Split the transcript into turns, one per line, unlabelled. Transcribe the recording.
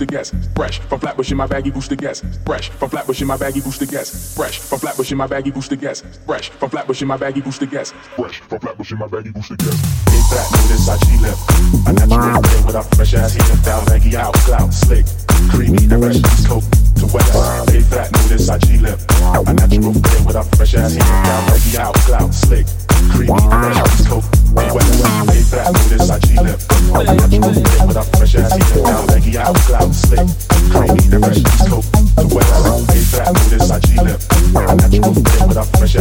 booster guest. Fresh from Flatbush in my baggy booster guest. Fresh from Flatbush in my baggy booster guest. Fresh from Flatbush in my baggy booster guest. Fresh from Flatbush in my baggy booster guest. Fresh from Flatbush in my baggy booster guest. Big fat notice I G lip. A natural thing with a fresh ass heat down baggy out clout slick. Creamy the rest East Coast to West. Big fat notice I G lip. A natural thing with a fresh ass heat down baggy out clout slick. Creamy the rest East Coast to West. Big fat notice I G-lip. I'm a natural thing with a fresh ass heat fresh East Coast to West. Fat, notice I G-lip. I'm a natural with a fresh